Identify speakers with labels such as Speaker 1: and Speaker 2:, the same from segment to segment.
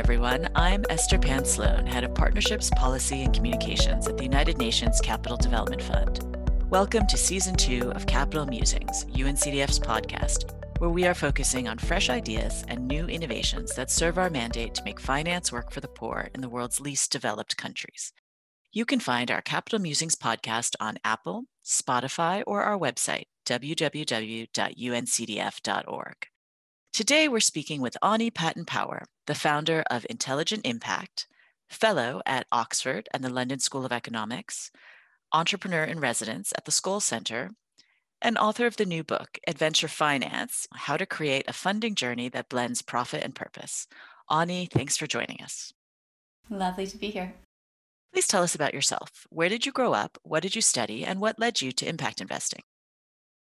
Speaker 1: Everyone. I'm Esther Pan Sloan, Head of Partnerships, Policy, and Communications at the United Nations Capital Development Fund. Welcome to Season 2 of Capital Musings, UNCDF's podcast, where we are focusing on fresh ideas and new innovations that serve our mandate to make finance work for the poor in the world's least developed countries. You can find our Capital Musings podcast on Apple, Spotify, or our website, www.uncdf.org. Today, we're speaking with Aunnie Patton Power, the founder of Intelligent Impact, fellow at Oxford and the London School of Economics, entrepreneur in residence at the Skoll Center, and author of the new book, Adventure Finance How to Create a Funding Journey That Blends Profit and Purpose. Aunnie, thanks for joining us.
Speaker 2: Lovely to be here.
Speaker 1: Please tell us about yourself. Where did you grow up? What did you study? And what led you to impact investing?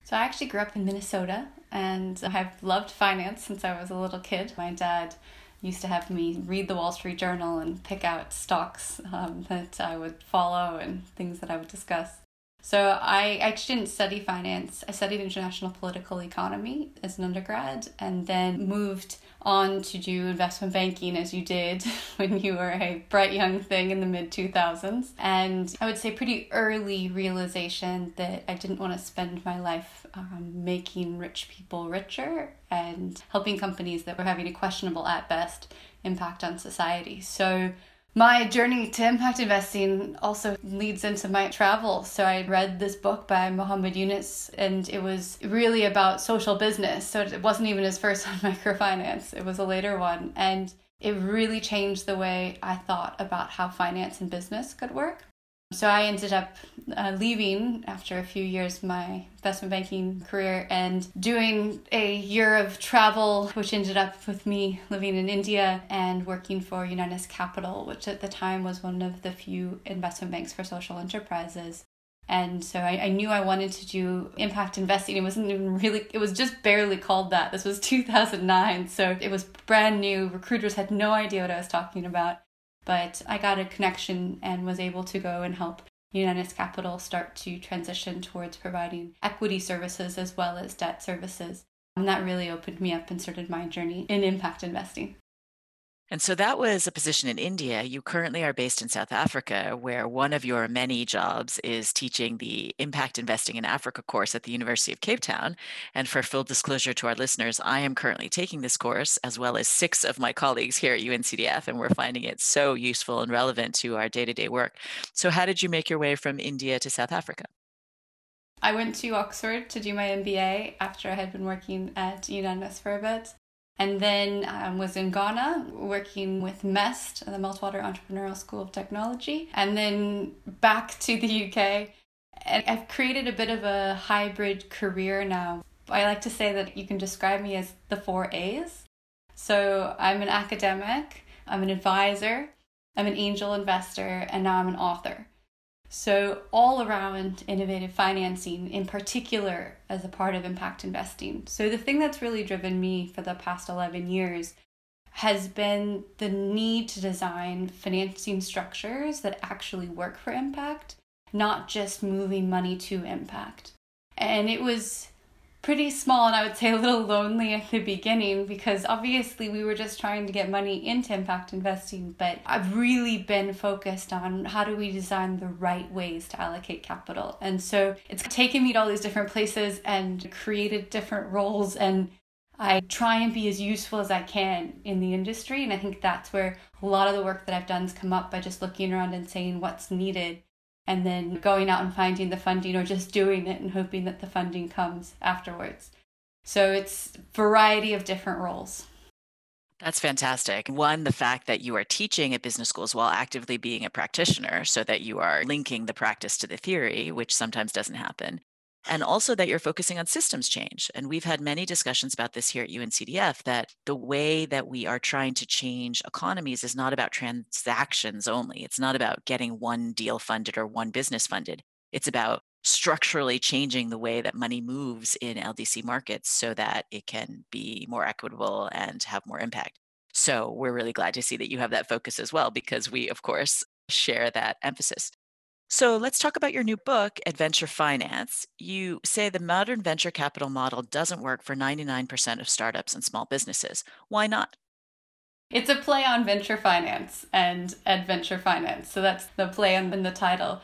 Speaker 2: So, I actually grew up in Minnesota and I've loved finance since I was a little kid. My dad used to have me read the Wall Street Journal and pick out stocks um, that I would follow and things that I would discuss. So I actually didn't study finance. I studied international political economy as an undergrad and then moved on to do investment banking as you did when you were a bright young thing in the mid 2000s. And I would say pretty early realization that I didn't want to spend my life um, making rich people richer and helping companies that were having a questionable at best impact on society. So my journey to impact investing also leads into my travel. So I read this book by Muhammad Yunus, and it was really about social business. So it wasn't even his first on microfinance, it was a later one. And it really changed the way I thought about how finance and business could work. So I ended up uh, leaving after a few years my investment banking career and doing a year of travel, which ended up with me living in India and working for Unitus Capital, which at the time was one of the few investment banks for social enterprises. And so I, I knew I wanted to do impact investing. It wasn't even really, it was just barely called that. This was 2009. So it was brand new. Recruiters had no idea what I was talking about. But I got a connection and was able to go and help Unitus Capital start to transition towards providing equity services as well as debt services. And that really opened me up and started my journey in impact investing.
Speaker 1: And so that was a position in India. You currently are based in South Africa, where one of your many jobs is teaching the Impact Investing in Africa course at the University of Cape Town. And for full disclosure to our listeners, I am currently taking this course, as well as six of my colleagues here at UNCDF, and we're finding it so useful and relevant to our day to day work. So, how did you make your way from India to South Africa?
Speaker 2: I went to Oxford to do my MBA after I had been working at Unitus for a bit and then um, was in Ghana working with MEST, the Meltwater Entrepreneurial School of Technology, and then back to the UK. And I've created a bit of a hybrid career now. I like to say that you can describe me as the four A's. So I'm an academic, I'm an advisor, I'm an angel investor, and now I'm an author. So, all around innovative financing, in particular as a part of impact investing. So, the thing that's really driven me for the past 11 years has been the need to design financing structures that actually work for impact, not just moving money to impact. And it was pretty small and I would say a little lonely at the beginning because obviously we were just trying to get money into impact investing. But I've really been focused on how do we design the right ways to allocate capital. And so it's taken me to all these different places and created different roles and I try and be as useful as I can in the industry. And I think that's where a lot of the work that I've done has come up by just looking around and saying what's needed and then going out and finding the funding or just doing it and hoping that the funding comes afterwards. So it's variety of different roles.
Speaker 1: That's fantastic. One, the fact that you are teaching at business schools while actively being a practitioner so that you are linking the practice to the theory, which sometimes doesn't happen and also that you're focusing on systems change. And we've had many discussions about this here at UNCDF that the way that we are trying to change economies is not about transactions only. It's not about getting one deal funded or one business funded. It's about structurally changing the way that money moves in LDC markets so that it can be more equitable and have more impact. So we're really glad to see that you have that focus as well, because we, of course, share that emphasis. So let's talk about your new book, Adventure Finance. You say the modern venture capital model doesn't work for 99% of startups and small businesses. Why not?
Speaker 2: It's a play on venture finance and adventure finance. So that's the play in the title.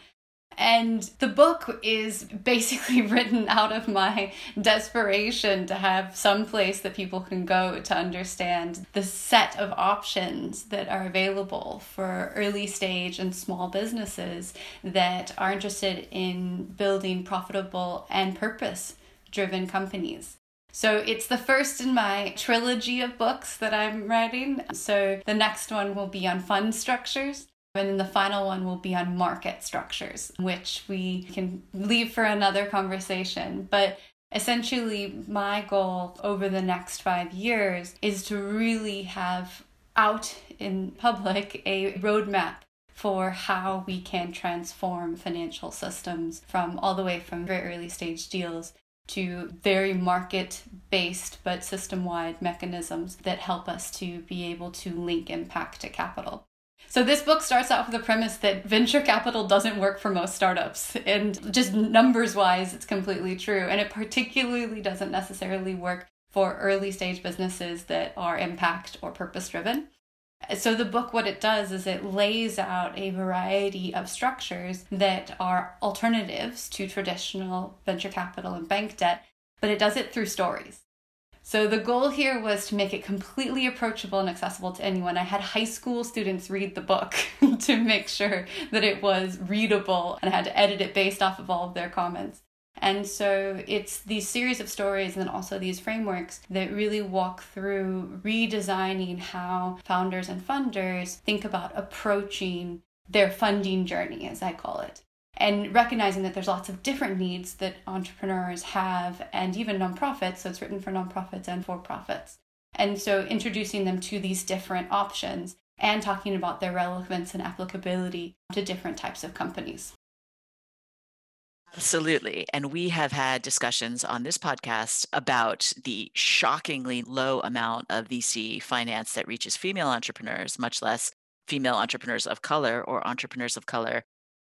Speaker 2: And the book is basically written out of my desperation to have some place that people can go to understand the set of options that are available for early stage and small businesses that are interested in building profitable and purpose driven companies. So it's the first in my trilogy of books that I'm writing. So the next one will be on fund structures. And then the final one will be on market structures, which we can leave for another conversation. But essentially, my goal over the next five years is to really have out in public a roadmap for how we can transform financial systems from all the way from very early stage deals to very market based but system wide mechanisms that help us to be able to link impact to capital. So this book starts out with the premise that venture capital doesn't work for most startups. And just numbers wise, it's completely true. And it particularly doesn't necessarily work for early stage businesses that are impact or purpose driven. So the book what it does is it lays out a variety of structures that are alternatives to traditional venture capital and bank debt, but it does it through stories. So the goal here was to make it completely approachable and accessible to anyone. I had high school students read the book to make sure that it was readable and I had to edit it based off of all of their comments. And so it's these series of stories and also these frameworks that really walk through redesigning how founders and funders think about approaching their funding journey, as I call it and recognizing that there's lots of different needs that entrepreneurs have and even nonprofits so it's written for nonprofits and for profits. And so introducing them to these different options and talking about their relevance and applicability to different types of companies.
Speaker 1: Absolutely. And we have had discussions on this podcast about the shockingly low amount of VC finance that reaches female entrepreneurs, much less female entrepreneurs of color or entrepreneurs of color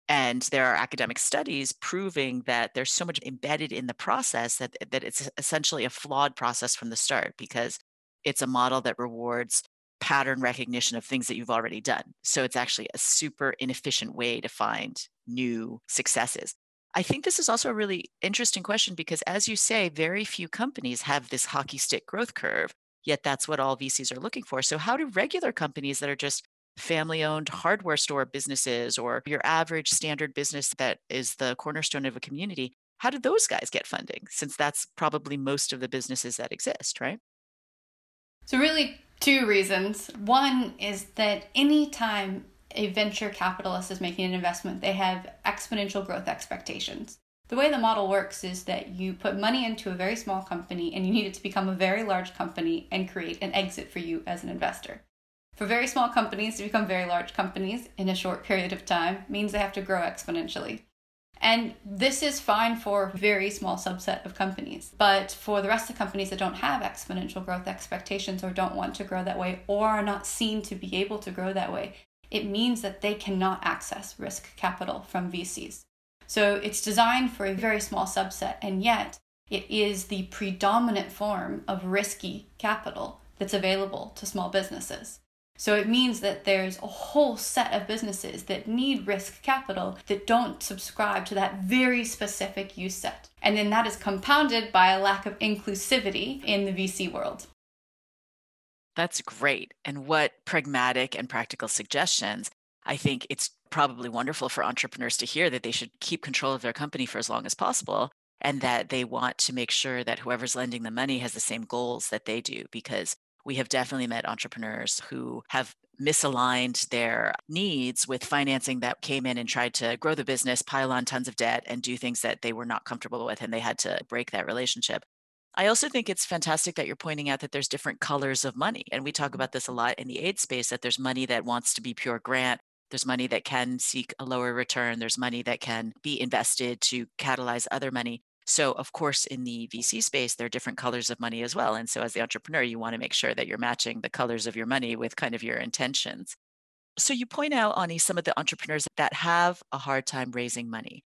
Speaker 1: and there are academic studies proving that there's so much embedded in the process that, that it's essentially a flawed process from the start because it's a model that rewards pattern recognition of things that you've already done. So it's actually a super inefficient way to find new successes. I think this is also a really interesting question because, as you say, very few companies have this hockey stick growth curve, yet that's what all VCs are looking for. So, how do regular companies that are just family owned hardware store businesses or your average standard business that is the cornerstone of a community, how do those guys get funding? Since that's probably most of the businesses that exist, right?
Speaker 2: So, really, two reasons. One is that anytime a venture capitalist is making an investment, they have exponential growth expectations. The way the model works is that you put money into a very small company and you need it to become a very large company and create an exit for you as an investor. For very small companies to become very large companies in a short period of time means they have to grow exponentially. And this is fine for a very small subset of companies. But for the rest of companies that don't have exponential growth expectations or don't want to grow that way or are not seen to be able to grow that way, it means that they cannot access risk capital from VCs. So it's designed for a very small subset, and yet it is the predominant form of risky capital that's available to small businesses. So it means that there's a whole set of businesses that need risk capital that don't subscribe to that very specific use set. And then that is compounded by a lack of inclusivity in the VC world.
Speaker 1: That's great. And what pragmatic and practical suggestions. I think it's probably wonderful for entrepreneurs to hear that they should keep control of their company for as long as possible and that they want to make sure that whoever's lending the money has the same goals that they do because we have definitely met entrepreneurs who have misaligned their needs with financing that came in and tried to grow the business, pile on tons of debt, and do things that they were not comfortable with, and they had to break that relationship. I also think it's fantastic that you're pointing out that there's different colors of money. And we talk about this a lot in the aid space that there's money that wants to be pure grant. There's money that can seek a lower return. There's money that can be invested to catalyze other money. So, of course, in the VC space, there are different colors of money as well. And so, as the entrepreneur, you want to make sure that you're matching the colors of your money with kind of your intentions. So, you point out, Aunnie, some of the entrepreneurs that have a hard time raising money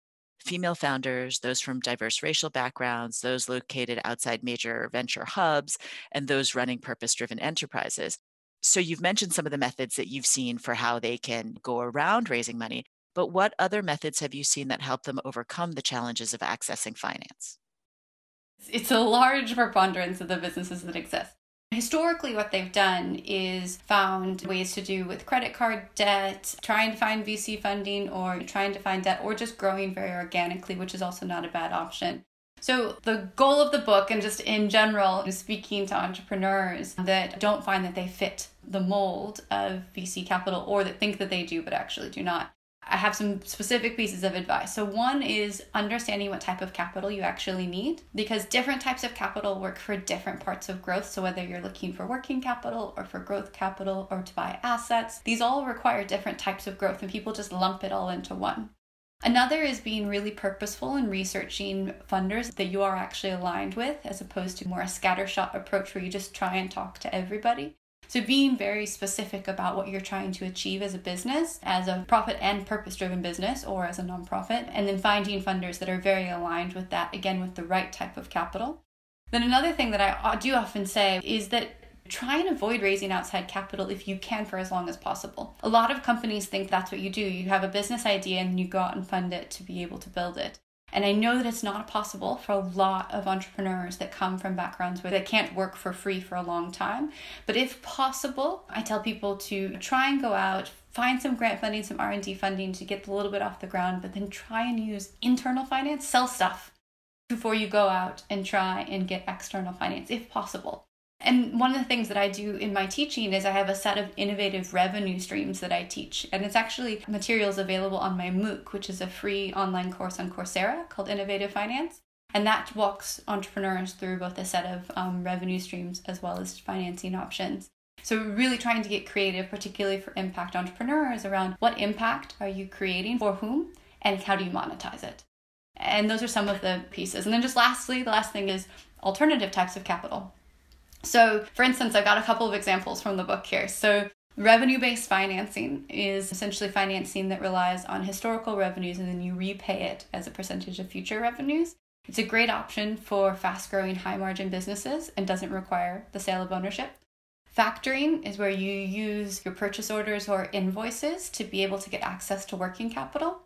Speaker 1: female founders, those from diverse racial backgrounds, those located outside major venture hubs, and those running purpose driven enterprises. So you've mentioned some of the methods that you've seen for how they can go around raising money, but what other methods have you seen that help them overcome the challenges of accessing finance?
Speaker 2: It's a large preponderance of the businesses that exist. Historically, what they've done is found ways to do with credit card debt, trying to find VC funding, or trying to find debt, or just growing very organically, which is also not a bad option. So, the goal of the book, and just in general, is speaking to entrepreneurs that don't find that they fit the mold of VC capital or that think that they do but actually do not. I have some specific pieces of advice. So, one is understanding what type of capital you actually need because different types of capital work for different parts of growth. So, whether you're looking for working capital or for growth capital or to buy assets, these all require different types of growth, and people just lump it all into one. Another is being really purposeful in researching funders that you are actually aligned with, as opposed to more a scattershot approach where you just try and talk to everybody. So, being very specific about what you're trying to achieve as a business, as a profit and purpose driven business, or as a nonprofit, and then finding funders that are very aligned with that, again, with the right type of capital. Then, another thing that I do often say is that try and avoid raising outside capital if you can for as long as possible. A lot of companies think that's what you do. You have a business idea and you go out and fund it to be able to build it. And I know that it's not possible for a lot of entrepreneurs that come from backgrounds where they can't work for free for a long time. But if possible, I tell people to try and go out, find some grant funding, some R&D funding to get a little bit off the ground, but then try and use internal finance, sell stuff before you go out and try and get external finance if possible. And one of the things that I do in my teaching is I have a set of innovative revenue streams that I teach. And it's actually materials available on my MOOC, which is a free online course on Coursera called Innovative Finance. And that walks entrepreneurs through both a set of um, revenue streams as well as financing options. So, really trying to get creative, particularly for impact entrepreneurs, around what impact are you creating for whom and how do you monetize it? And those are some of the pieces. And then, just lastly, the last thing is alternative types of capital. So, for instance, I've got a couple of examples from the book here. So, revenue based financing is essentially financing that relies on historical revenues and then you repay it as a percentage of future revenues. It's a great option for fast growing, high margin businesses and doesn't require the sale of ownership. Factoring is where you use your purchase orders or invoices to be able to get access to working capital.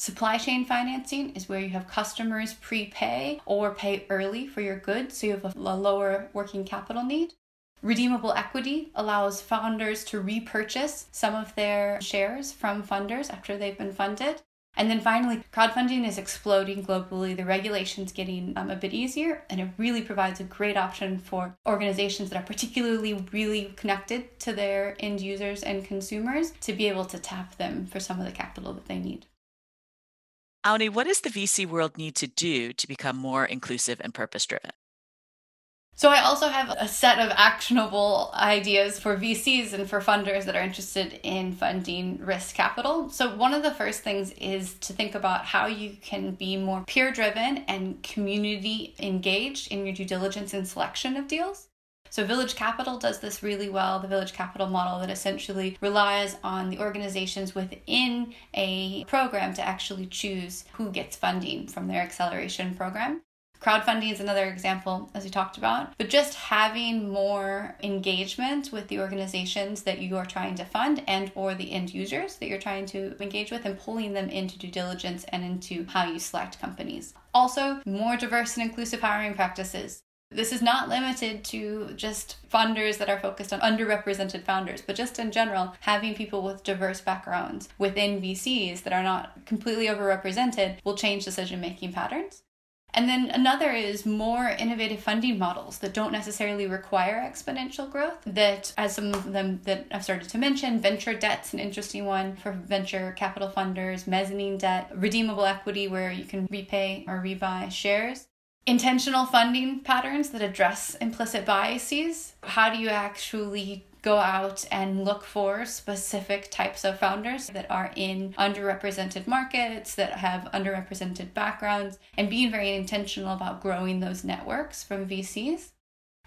Speaker 2: Supply chain financing is where you have customers prepay or pay early for your goods, so you have a lower working capital need. Redeemable equity allows founders to repurchase some of their shares from funders after they've been funded. And then finally, crowdfunding is exploding globally. The regulation's getting um, a bit easier, and it really provides a great option for organizations that are particularly really connected to their end users and consumers to be able to tap them for some of the capital that they need.
Speaker 1: Aunnie, what does the VC world need to do to become more inclusive and purpose driven?
Speaker 2: So, I also have a set of actionable ideas for VCs and for funders that are interested in funding risk capital. So, one of the first things is to think about how you can be more peer driven and community engaged in your due diligence and selection of deals. So, Village Capital does this really well the Village Capital model that essentially relies on the organizations within a program to actually choose who gets funding from their acceleration program. Crowdfunding is another example, as we talked about, but just having more engagement with the organizations that you are trying to fund and or the end users that you're trying to engage with and pulling them into due diligence and into how you select companies. Also, more diverse and inclusive hiring practices. This is not limited to just funders that are focused on underrepresented founders, but just in general, having people with diverse backgrounds within VCs that are not completely overrepresented will change decision making patterns. And then another is more innovative funding models that don't necessarily require exponential growth. That, as some of them that I've started to mention, venture debt's an interesting one for venture capital funders, mezzanine debt, redeemable equity where you can repay or rebuy shares intentional funding patterns that address implicit biases. How do you actually go out and look for specific types of founders that are in underrepresented markets, that have underrepresented backgrounds, and being very intentional about growing those networks from VCs.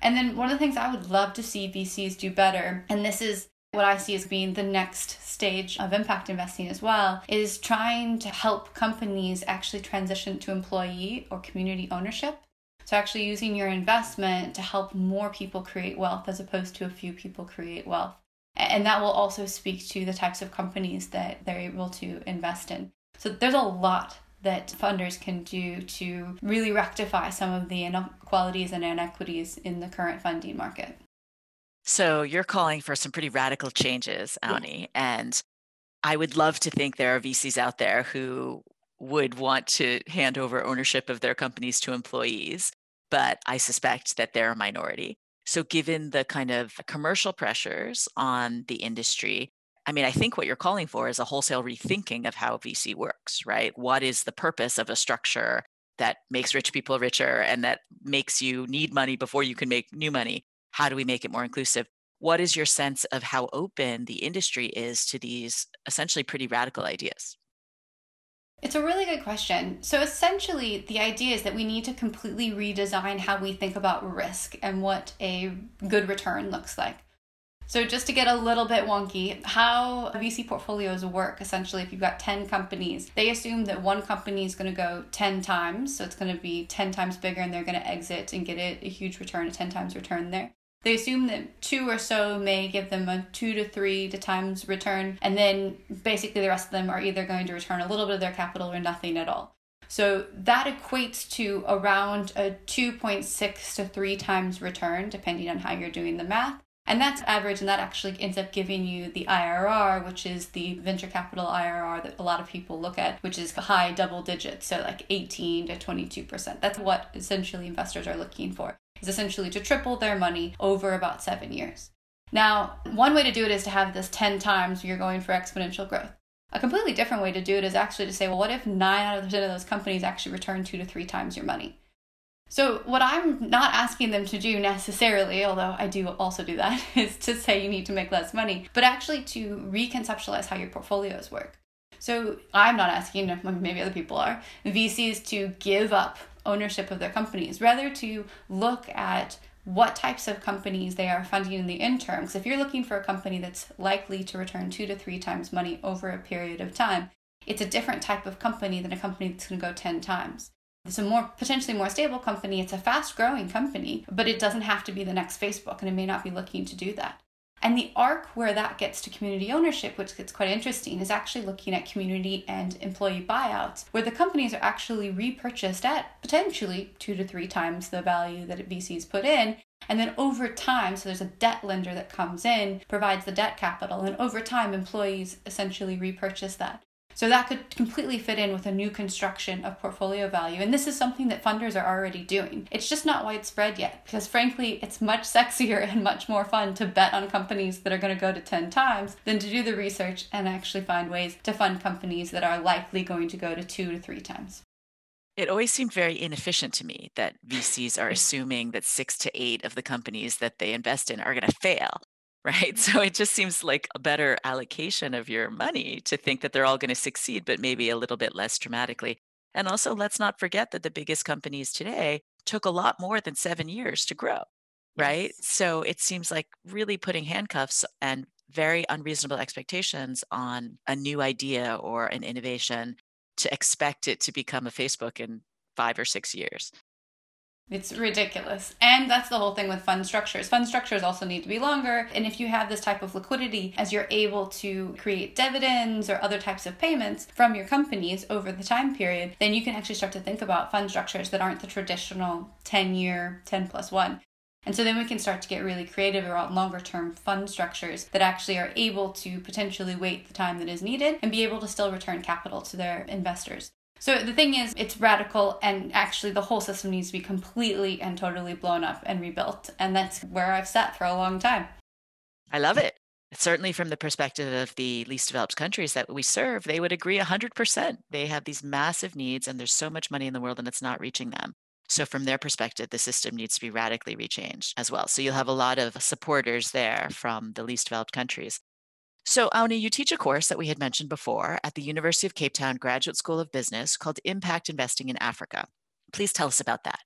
Speaker 2: And then one of the things I would love to see VCs do better, and this is what I see as being the next stage of impact investing as well is trying to help companies actually transition to employee or community ownership. So, actually using your investment to help more people create wealth as opposed to a few people create wealth. And that will also speak to the types of companies that they're able to invest in. So there's a lot that funders can do to really rectify some of the inequalities and inequities in the current funding market.
Speaker 1: So you're calling for some pretty radical changes, Aunnie, yeah. and I would love to think there are VCs out there who would want to hand over ownership of their companies to employees, but I suspect that they're a minority. So, given the kind of commercial pressures on the industry, I mean, I think what you're calling for is a wholesale rethinking of how VC works, right? What is the purpose of a structure that makes rich people richer and that makes you need money before you can make new money? How do we make it more inclusive? What is your sense of how open the industry is to these essentially pretty radical ideas?
Speaker 2: It's a really good question. So essentially, the idea is that we need to completely redesign how we think about risk and what a good return looks like. So, just to get a little bit wonky, how VC portfolios work essentially, if you've got 10 companies, they assume that one company is going to go 10 times. So, it's going to be 10 times bigger and they're going to exit and get it a huge return, a 10 times return there. They assume that two or so may give them a two to three to times return, and then basically the rest of them are either going to return a little bit of their capital or nothing at all. So that equates to around a 2.6 to 3 times return, depending on how you're doing the math. And that's average, and that actually ends up giving you the IRR, which is the venture capital IRR that a lot of people look at, which is high double digits, so like 18 to 22%. That's what essentially investors are looking for is essentially to triple their money over about seven years. Now, one way to do it is to have this 10 times you're going for exponential growth. A completely different way to do it is actually to say, well, what if nine out of 10 of those companies actually return two to three times your money? So, what I'm not asking them to do necessarily, although I do also do that, is to say you need to make less money, but actually to reconceptualize how your portfolios work. So, I'm not asking, maybe other people are, VCs to give up ownership of their companies, rather to look at what types of companies they are funding in the interim. Because if you're looking for a company that's likely to return two to three times money over a period of time, it's a different type of company than a company that's going to go 10 times. It's a more potentially more stable company. It's a fast growing company, but it doesn't have to be the next Facebook, and it may not be looking to do that. And the arc where that gets to community ownership, which gets quite interesting, is actually looking at community and employee buyouts, where the companies are actually repurchased at potentially two to three times the value that VCs put in. And then over time, so there's a debt lender that comes in, provides the debt capital, and over time, employees essentially repurchase that. So that could completely fit in with a new construction of portfolio value. And this is something that funders are already doing. It's just not widespread yet because, frankly, it's much sexier and much more fun to bet on companies that are going to go to 10 times than to do the research and actually find ways to fund companies that are likely going to go to two to three times.
Speaker 1: It always seemed very inefficient to me that VCs are assuming that six to eight of the companies that they invest in are going to fail right? So it just seems like a better allocation of your money to think that they're all going to succeed, but maybe a little bit less dramatically. And also, let's not forget that the biggest companies today took a lot more than seven years to grow, right? Yes. So it seems like really putting handcuffs and very unreasonable expectations on a new idea or an innovation to expect it to become a Facebook in five or six years.
Speaker 2: It's ridiculous. And that's the whole thing with fund structures. Fund structures also need to be longer. And if you have this type of liquidity, as you're able to create dividends or other types of payments from your companies over the time period, then you can actually start to think about fund structures that aren't the traditional 10 year, 10 plus one. And so then we can start to get really creative around longer term fund structures that actually are able to potentially wait the time that is needed and be able to still return capital to their investors. So the thing is, it's radical, and actually, the whole system needs to be completely and totally blown up and rebuilt. And that's where I've sat for a long time.
Speaker 1: I love it. Certainly, from the perspective of the least developed countries that we serve, they would agree 100%. They have these massive needs, and there's so much money in the world, and it's not reaching them. So, from their perspective, the system needs to be radically rechanged as well. So, you'll have a lot of supporters there from the least developed countries. So, Aunnie, you teach a course that we had mentioned before at the University of Cape Town Graduate School of Business called Impact Investing in Africa. Please tell us about that.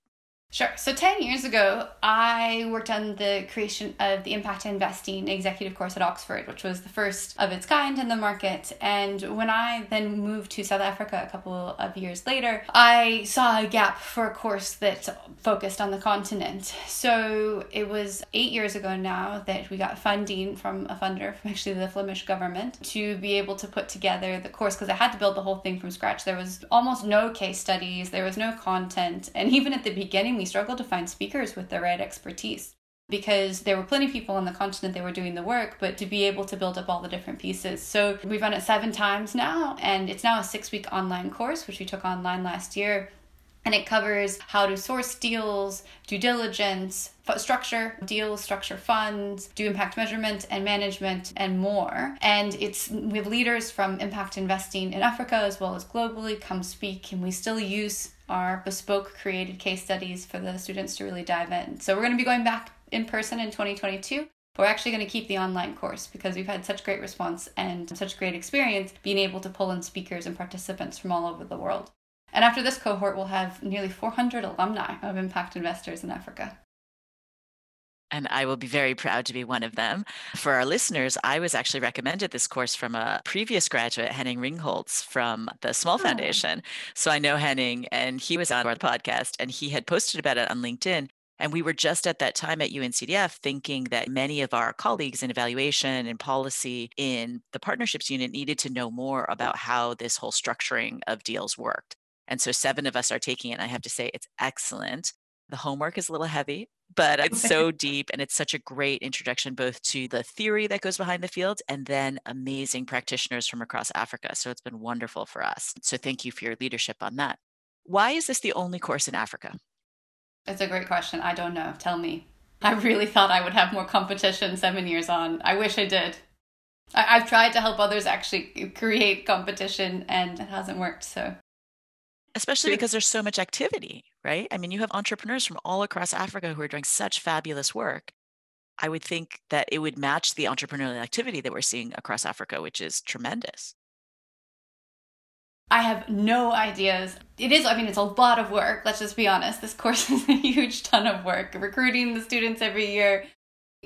Speaker 2: Sure. So 10 years ago, I worked on the creation of the Impact Investing executive course at Oxford, which was the first of its kind in the market. And when I then moved to South Africa a couple of years later, I saw a gap for a course that focused on the continent. So it was eight years ago now that we got funding from a funder, from actually the Flemish government, to be able to put together the course because I had to build the whole thing from scratch. There was almost no case studies, there was no content. And even at the beginning, we struggled to find speakers with the right expertise because there were plenty of people on the continent that were doing the work, but to be able to build up all the different pieces. So we've run it seven times now, and it's now a six week online course, which we took online last year. And it covers how to source deals, due diligence, structure deals, structure funds, do impact measurement and management, and more. And it's we have leaders from impact investing in Africa as well as globally come speak, and we still use our bespoke created case studies for the students to really dive in. So we're going to be going back in person in 2022. We're actually going to keep the online course because we've had such great response and such great experience being able to pull in speakers and participants from all over the world. And after this cohort, we'll have nearly 400 alumni of impact investors in Africa
Speaker 1: and I will be very proud to be one of them. For our listeners, I was actually recommended this course from a previous graduate, Henning Ringholz from the Small oh. Foundation. So I know Henning, and he was on our podcast, and he had posted about it on LinkedIn. And we were just at that time at UNCDF thinking that many of our colleagues in evaluation and policy in the partnerships unit needed to know more about how this whole structuring of deals worked. And so seven of us are taking it. And I have to say, it's excellent. The homework is a little heavy, but it's so deep and it's such a great introduction both to the theory that goes behind the field and then amazing practitioners from across Africa. So it's been wonderful for us. So thank you for your leadership on that. Why is this the only course in Africa?
Speaker 2: It's a great question. I don't know. Tell me. I really thought I would have more competition seven years on. I wish I did. I- have tried to help others actually create competition and it hasn't worked. So
Speaker 1: especially because there's so much activity, right? I mean, you have entrepreneurs from all across Africa who are doing such fabulous work. I would think that it would match the entrepreneurial activity that we're seeing across Africa, which is tremendous.
Speaker 2: I have no ideas. It is, I mean, it's a lot of work. Let's just be honest. This course is a huge ton of work. Recruiting the students every year,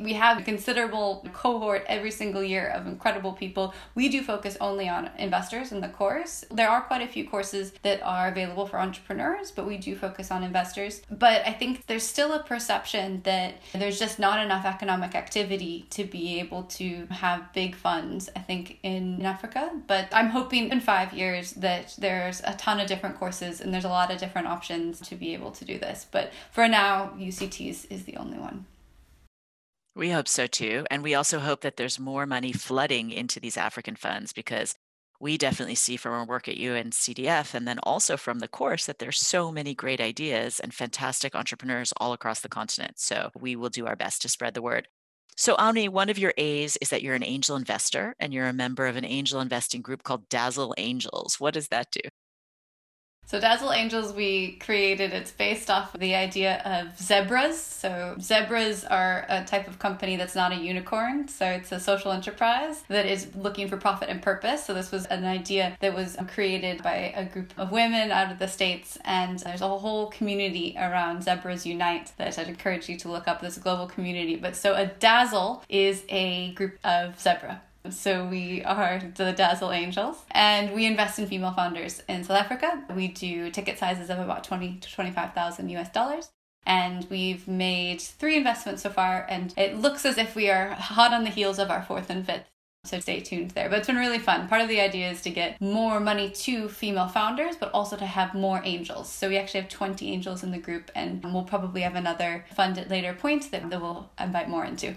Speaker 2: we have a considerable cohort every single year of incredible people. We do focus only on investors in the course. There are quite a few courses that are available for entrepreneurs, but we do focus on investors. But I think there's still a perception that there's just not enough economic activity to be able to have big funds, I think, in Africa. But I'm hoping in five years that there's a ton of different courses and there's a lot of different options to be able to do this. But for now, UCTs is the only one.
Speaker 1: We hope so too. And we also hope that there's more money flooding into these African funds because we definitely see from our work at UNCDF and then also from the course that there's so many great ideas and fantastic entrepreneurs all across the continent. So we will do our best to spread the word. So, Aunnie, one of your A's is that you're an angel investor and you're a member of an angel investing group called Dazzle Angels. What does that do?
Speaker 2: So Dazzle Angels, we created, it's based off of the idea of zebras. So zebras are a type of company that's not a unicorn. So it's a social enterprise that is looking for profit and purpose. So this was an idea that was created by a group of women out of the States. And there's a whole community around Zebras Unite that I'd encourage you to look up. This global community. But so a Dazzle is a group of zebra so we are the Dazzle Angels and we invest in female founders in South Africa. We do ticket sizes of about 20 to 25,000 US dollars. And we've made three investments so far, and it looks as if we are hot on the heels of our fourth and fifth. So stay tuned there. But it's been really fun. Part of the idea is to get more money to female founders, but also to have more angels. So we actually have 20 angels in the group, and we'll probably have another fund at later point that, that we'll invite more into.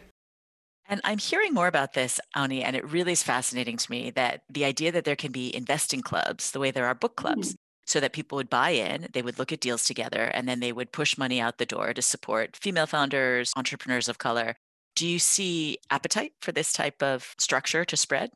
Speaker 1: And I'm hearing more about this, Aunnie, and it really is fascinating to me that the idea that there can be investing clubs the way there are book clubs. Mm. So that people would buy in, they would look at deals together, and then they would push money out the door to support female founders, entrepreneurs of color. Do you see appetite for this type of structure to spread?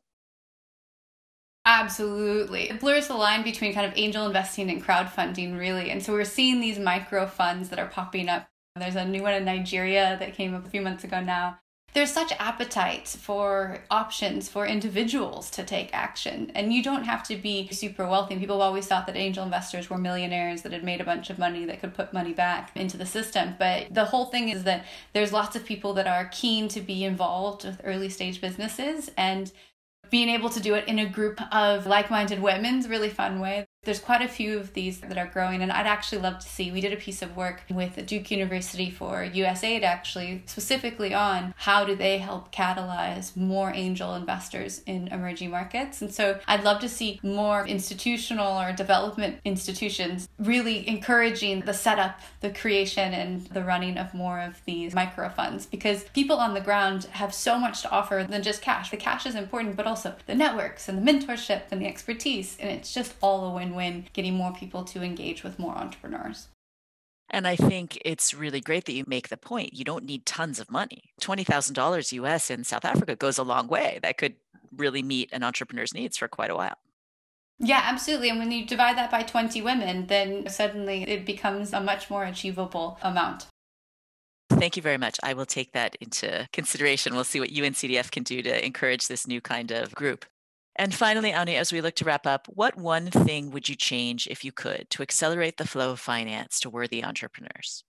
Speaker 2: Absolutely. It blurs the line between kind of angel investing and crowdfunding, really. And so we're seeing these micro funds that are popping up. There's a new one in Nigeria that came up a few months ago now there's such appetite for options for individuals to take action. And you don't have to be super wealthy. People always thought that angel investors were millionaires that had made a bunch of money that could put money back into the system. But the whole thing is that there's lots of people that are keen to be involved with early stage businesses and being able to do it in a group of like minded women is a really fun way. There's quite a few of these that are growing, and I'd actually love to see. We did a piece of work with Duke University for USAID, actually, specifically on how do they help catalyze more angel investors in emerging markets. And so I'd love to see more institutional or development institutions really encouraging the setup, the creation, and the running of more of these micro funds because people on the ground have so much to offer than just cash. The cash is important, but also the networks and the mentorship and the expertise, and it's just all a win win win getting more people to engage with more entrepreneurs.
Speaker 1: And I think it's really great that you make the point. You don't need tons of money. $20,000 US in South Africa goes a long way. That could really meet an entrepreneur's needs for quite a while.
Speaker 2: Yeah, absolutely. And when you divide that by 20 women, then suddenly it becomes a much more achievable amount.
Speaker 1: Thank you very much. I will take that into consideration. We'll see what UNCDF can do to encourage this new kind of group. And finally, Aunnie, as we look to wrap up, what one thing would you change if you could to accelerate the flow of finance to worthy entrepreneurs?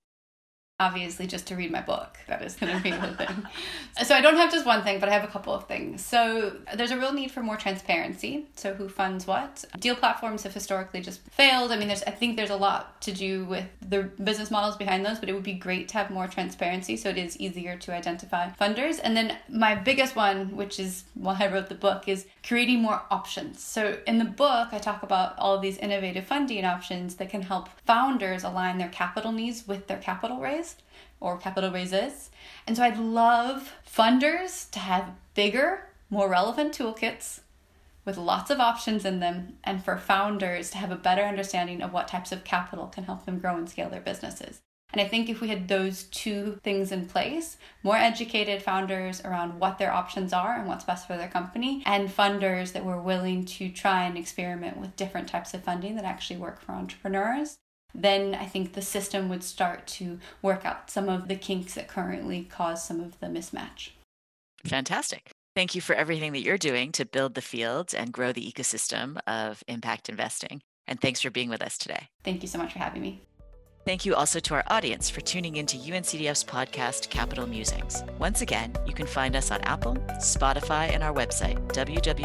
Speaker 2: Obviously just to read my book. That is going to be the thing. So I don't have just one thing, but I have a couple of things. So there's a real need for more transparency. So who funds what? Deal platforms have historically just failed. I mean, there's I think there's a lot to do with the business models behind those, but it would be great to have more transparency so it is easier to identify funders. And then my biggest one, which is why I wrote the book, is creating more options. So in the book, I talk about all these innovative funding options that can help founders align their capital needs with their capital raise or capital raises. And so I'd love funders to have bigger, more relevant toolkits with lots of options in them, and for founders to have a better understanding of what types of capital can help them grow and scale their businesses. And I think if we had those two things in place, more educated founders around what their options are and what's best for their company, and funders that were willing to try and experiment with different types of funding that actually work for entrepreneurs, then I think the system would start to work out some of the kinks that currently cause some of the mismatch.
Speaker 1: Fantastic. Thank you for everything that you're doing to build the field and grow the ecosystem of impact investing. And thanks for being with us today.
Speaker 2: Thank you so much for having me.
Speaker 1: Thank you also to our audience for tuning into UNCDF's podcast, Capital Musings. Once again, you can find us on Apple, Spotify, and our website, www.uncdf.org.